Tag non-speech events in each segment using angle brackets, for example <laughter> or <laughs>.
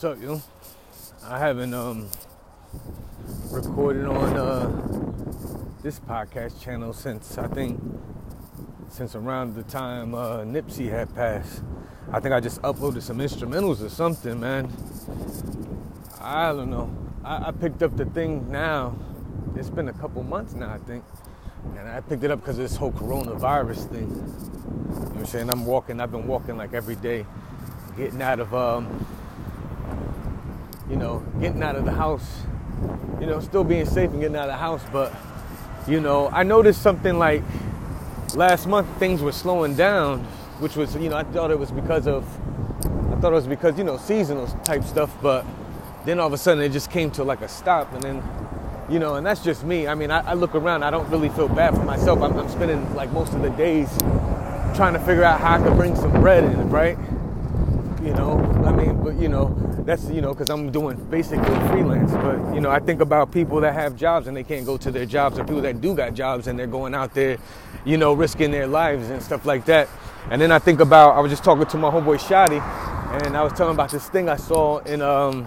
What's up, yo? I haven't um recorded on uh this podcast channel since I think since around the time uh, Nipsey had passed. I think I just uploaded some instrumentals or something, man. I don't know. I, I picked up the thing now. It's been a couple months now, I think. And I picked it up because of this whole coronavirus thing. You know what I'm saying? I'm walking, I've been walking like every day, getting out of um, you know, getting out of the house, you know, still being safe and getting out of the house. But, you know, I noticed something like last month things were slowing down, which was, you know, I thought it was because of, I thought it was because, you know, seasonal type stuff. But then all of a sudden it just came to like a stop. And then, you know, and that's just me. I mean, I, I look around, I don't really feel bad for myself. I'm, I'm spending like most of the days trying to figure out how I could bring some bread in, right? You know, I mean, but you know, that's you know because i'm doing basically freelance but you know i think about people that have jobs and they can't go to their jobs or people that do got jobs and they're going out there you know risking their lives and stuff like that. And then i think about i was just talking to my homeboy Shotty, and i was telling about this thing i saw in um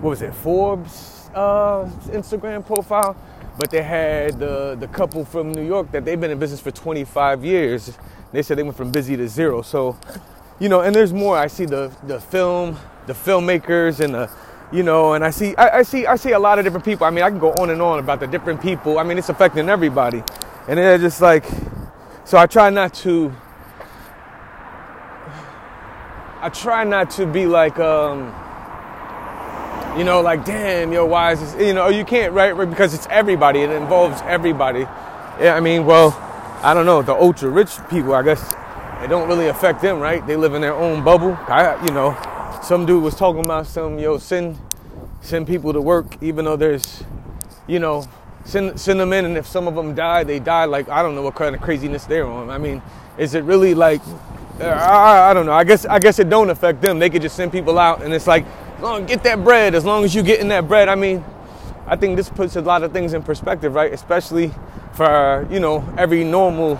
what was it forbes uh instagram profile? But they had the the couple from new york that they've been in business for 25 years. They said they went from busy to zero. So you know, and there's more. I see the the film, the filmmakers, and the, you know, and I see I, I, see I see a lot of different people. I mean, I can go on and on about the different people. I mean, it's affecting everybody, and they're just like, so I try not to. I try not to be like, um, you know, like, damn, yo, why is this? You know, you can't, right? Because it's everybody. It involves everybody. Yeah, I mean, well, I don't know. The ultra rich people, I guess, it don't really affect them, right? They live in their own bubble. I, you know, some dude was talking about some, yo, send, send people to work, even though there's, you know, send, send them in, and if some of them die, they die. Like I don't know what kind of craziness they're on. I mean, is it really like, I, I don't know. I guess I guess it don't affect them. They could just send people out, and it's like, long get that bread. As long as you getting that bread, I mean, I think this puts a lot of things in perspective, right? Especially for you know every normal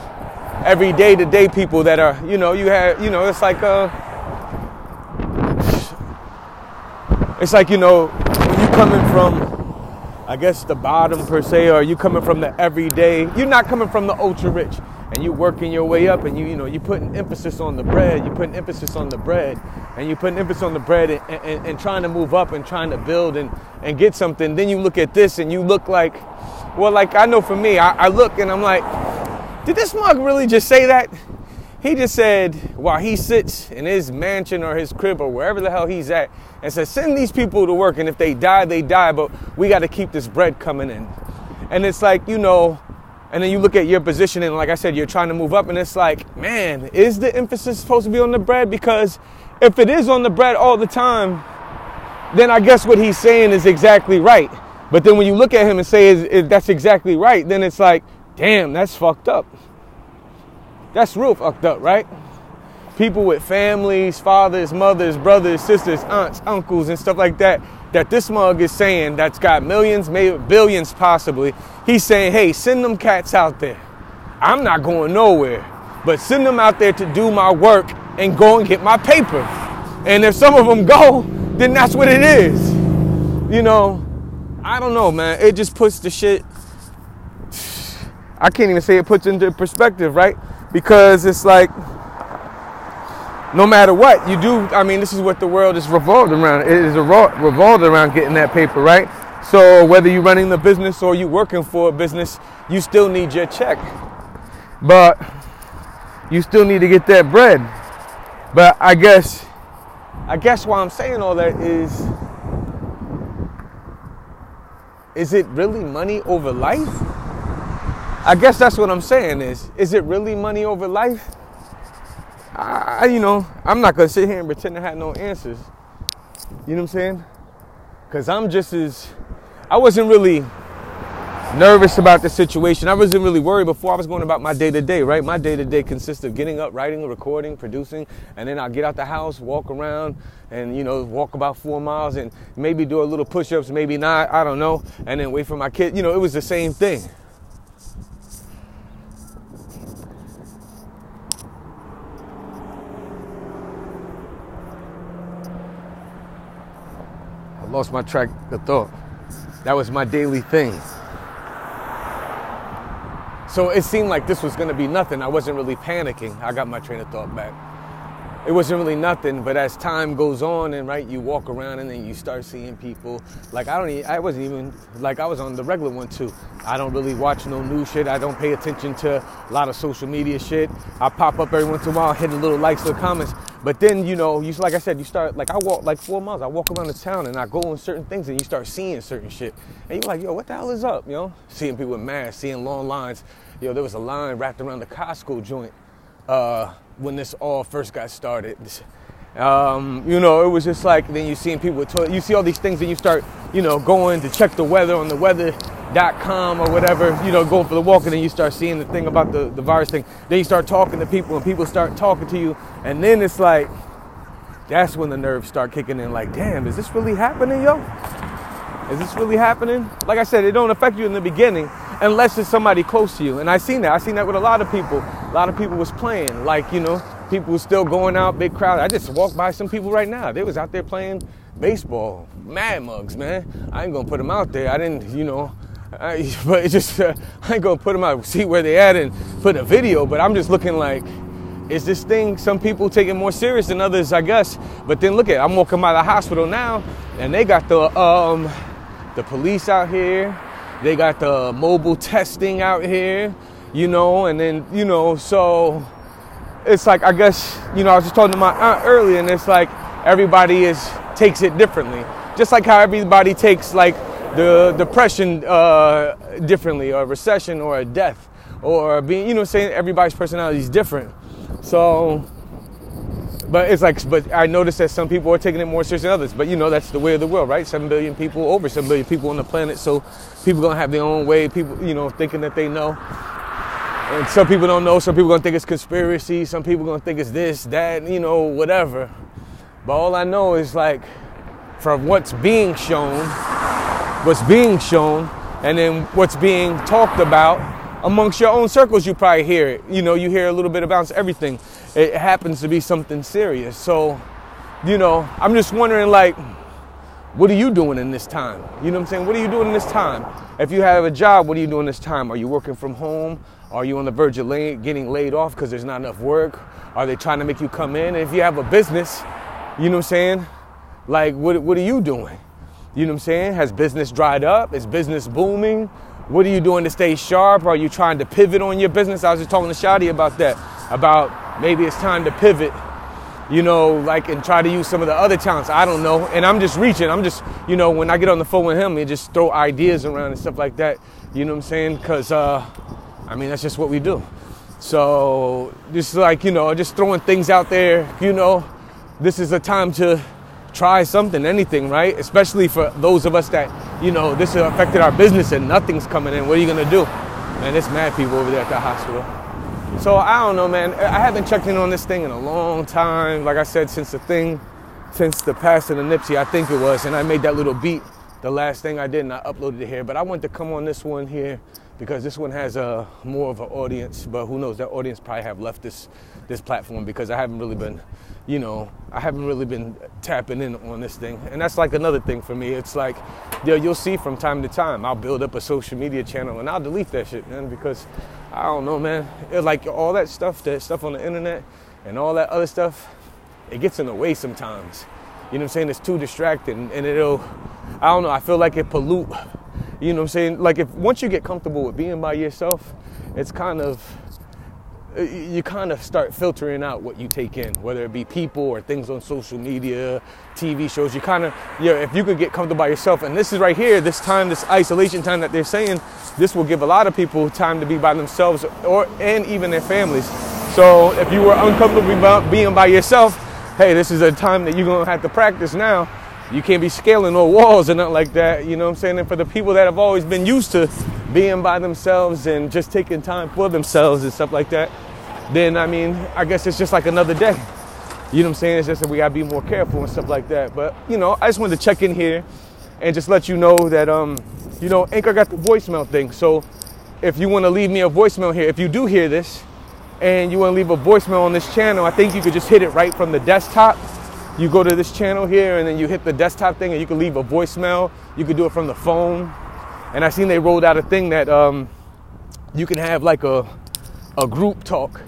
every day to day people that are, you know, you have, you know, it's like, uh, it's like, you know, when you coming from, I guess the bottom per se, or you coming from the everyday, you're not coming from the ultra rich, and you working your way up, and you, you know, you putting emphasis on the bread, you putting emphasis on the bread, and you putting emphasis on the bread, and, and, and trying to move up and trying to build and and get something. Then you look at this, and you look like, well, like I know for me, I, I look and I'm like did this mug really just say that? He just said, while he sits in his mansion or his crib or wherever the hell he's at, and said, send these people to work, and if they die, they die, but we got to keep this bread coming in. And it's like, you know, and then you look at your position, and like I said, you're trying to move up, and it's like, man, is the emphasis supposed to be on the bread? Because if it is on the bread all the time, then I guess what he's saying is exactly right. But then when you look at him and say is, that's exactly right, then it's like, damn, that's fucked up. That's real fucked up, right? People with families, fathers, mothers, brothers, sisters, aunts, uncles, and stuff like that, that this mug is saying that's got millions, maybe billions possibly. He's saying, hey, send them cats out there. I'm not going nowhere, but send them out there to do my work and go and get my paper. And if some of them go, then that's what it is. You know, I don't know, man. It just puts the shit. <sighs> I can't even say it puts into perspective, right? Because it's like no matter what you do, I mean, this is what the world is revolved around. It is revolved around getting that paper, right? So whether you're running the business or you're working for a business, you still need your check. But you still need to get that bread. But I guess I guess why I'm saying all that is is it really money over life? I guess that's what I'm saying is, is it really money over life? I, you know, I'm not gonna sit here and pretend I have no answers. You know what I'm saying? Cause I'm just as, I wasn't really nervous about the situation. I wasn't really worried before I was going about my day to day, right? My day to day consists of getting up, writing, recording, producing, and then I'll get out the house, walk around, and you know, walk about four miles and maybe do a little push ups, maybe not, I don't know, and then wait for my kid. You know, it was the same thing. Lost my track of thought. That was my daily thing. So it seemed like this was to be nothing. I wasn't really panicking. I got my train of thought back it wasn't really nothing. But as time goes on, and right, you walk around and then you start seeing people. Like I don't, even, I wasn't even like I was on the regular one too. I don't really watch no new shit. I don't pay attention to a lot of social media shit. I pop up every once in a while, hitting little likes, little comments. But then you know, you like I said, you start like I walk like four miles. I walk around the town and I go on certain things, and you start seeing certain shit, and you're like, yo, what the hell is up? You know, seeing people with masks, seeing long lines. Yo, there was a line wrapped around the Costco joint. Uh, when this all first got started. Um, you know, it was just like then you seeing people to- you see all these things and you start, you know, going to check the weather on the weather.com or whatever, you know, going for the walk and then you start seeing the thing about the, the virus thing. Then you start talking to people and people start talking to you and then it's like that's when the nerves start kicking in like, damn, is this really happening, yo? Is this really happening? Like I said, it don't affect you in the beginning unless it's somebody close to you. And I seen that. I seen that with a lot of people. A lot of people was playing. Like, you know, people was still going out, big crowd. I just walked by some people right now. They was out there playing baseball. Mad mugs, man. I ain't gonna put them out there. I didn't, you know, I, <laughs> but it's just, uh, <laughs> I ain't gonna put them out, see where they at and put a video, but I'm just looking like, is this thing some people take it more serious than others, I guess. But then look at, I'm walking by the hospital now, and they got the um, the police out here. They got the mobile testing out here, you know, and then, you know, so it's like, I guess, you know, I was just talking to my aunt earlier, and it's like everybody is takes it differently. Just like how everybody takes, like, the depression uh, differently, or a recession, or a death, or being, you know, saying everybody's personality is different. So, but it's like, but I noticed that some people are taking it more serious than others. But you know, that's the way of the world, right? Seven billion people, over seven billion people on the planet. So people gonna have their own way. People, you know, thinking that they know. And some people don't know. Some people gonna think it's conspiracy. Some people gonna think it's this, that, you know, whatever. But all I know is like, from what's being shown, what's being shown, and then what's being talked about amongst your own circles, you probably hear it. You know, you hear a little bit about everything it happens to be something serious. So, you know, I'm just wondering, like, what are you doing in this time? You know what I'm saying? What are you doing in this time? If you have a job, what are you doing this time? Are you working from home? Are you on the verge of lay, getting laid off because there's not enough work? Are they trying to make you come in? And if you have a business, you know what I'm saying? Like, what, what are you doing? You know what I'm saying? Has business dried up? Is business booming? What are you doing to stay sharp? Are you trying to pivot on your business? I was just talking to Shadi about that, about maybe it's time to pivot, you know, like and try to use some of the other talents. I don't know. And I'm just reaching. I'm just, you know, when I get on the phone with him, and just throw ideas around and stuff like that. You know what I'm saying? Because, uh, I mean, that's just what we do. So just like, you know, just throwing things out there, you know, this is a time to try something, anything, right? Especially for those of us that, you know, this has affected our business and nothing's coming in. What are you gonna do? Man, it's mad people over there at the hospital. So I don't know, man. I haven't checked in on this thing in a long time. Like I said, since the thing, since the passing of Nipsey, I think it was, and I made that little beat. The last thing I did, and I uploaded it here. But I want to come on this one here because this one has a more of an audience. But who knows? That audience probably have left this this platform because I haven't really been, you know, I haven't really been tapping in on this thing. And that's like another thing for me. It's like, yeah, you'll see from time to time, I'll build up a social media channel and I'll delete that shit, man, because I don't know, man. It's like all that stuff, that stuff on the internet and all that other stuff, it gets in the way sometimes. You know what I'm saying? It's too distracting and it'll, I don't know, I feel like it pollute. You know what I'm saying? Like if once you get comfortable with being by yourself, it's kind of you kind of start filtering out what you take in, whether it be people or things on social media, TV shows. You kind of, yeah, if you could get comfortable by yourself, and this is right here, this time, this isolation time that they're saying, this will give a lot of people time to be by themselves or and even their families. So if you were uncomfortable about being by yourself, hey, this is a time that you're gonna have to practice now. You can't be scaling no walls or nothing like that. You know what I'm saying? And for the people that have always been used to being by themselves and just taking time for themselves and stuff like that, then I mean, I guess it's just like another day. You know what I'm saying? It's just that we gotta be more careful and stuff like that. But you know, I just wanted to check in here and just let you know that um, you know, Anchor got the voicemail thing. So if you want to leave me a voicemail here, if you do hear this and you want to leave a voicemail on this channel, I think you could just hit it right from the desktop you go to this channel here and then you hit the desktop thing and you can leave a voicemail. You can do it from the phone. And I seen they rolled out a thing that um, you can have like a a group talk,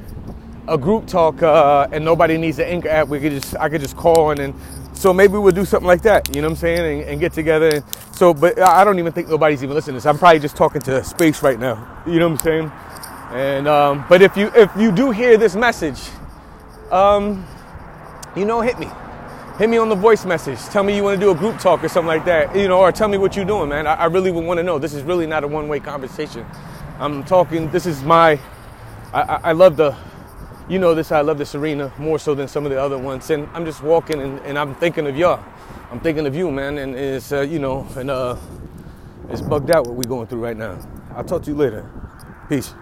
a group talk, uh, and nobody needs an Anchor app. We could just I could just call and then so maybe we'll do something like that. You know what I'm saying? And, and get together. So, but I don't even think nobody's even listening to this. I'm probably just talking to space right now. You know what I'm saying? And um, but if you if you do hear this message, um, you know, hit me hit me on the voice message. Tell me you want to do a group talk or something like that, you know, or tell me what you're doing, man. I, I really would want to know. This is really not a one-way conversation. I'm talking. This is my. I, I, love the. You know this. I love this arena more so than some of the other ones, and I'm just walking and, and I'm thinking of y'all. I'm thinking of you, man, and it's uh, you know, and uh, it's bugged out what we're going through right now. I'll talk to you later. Peace.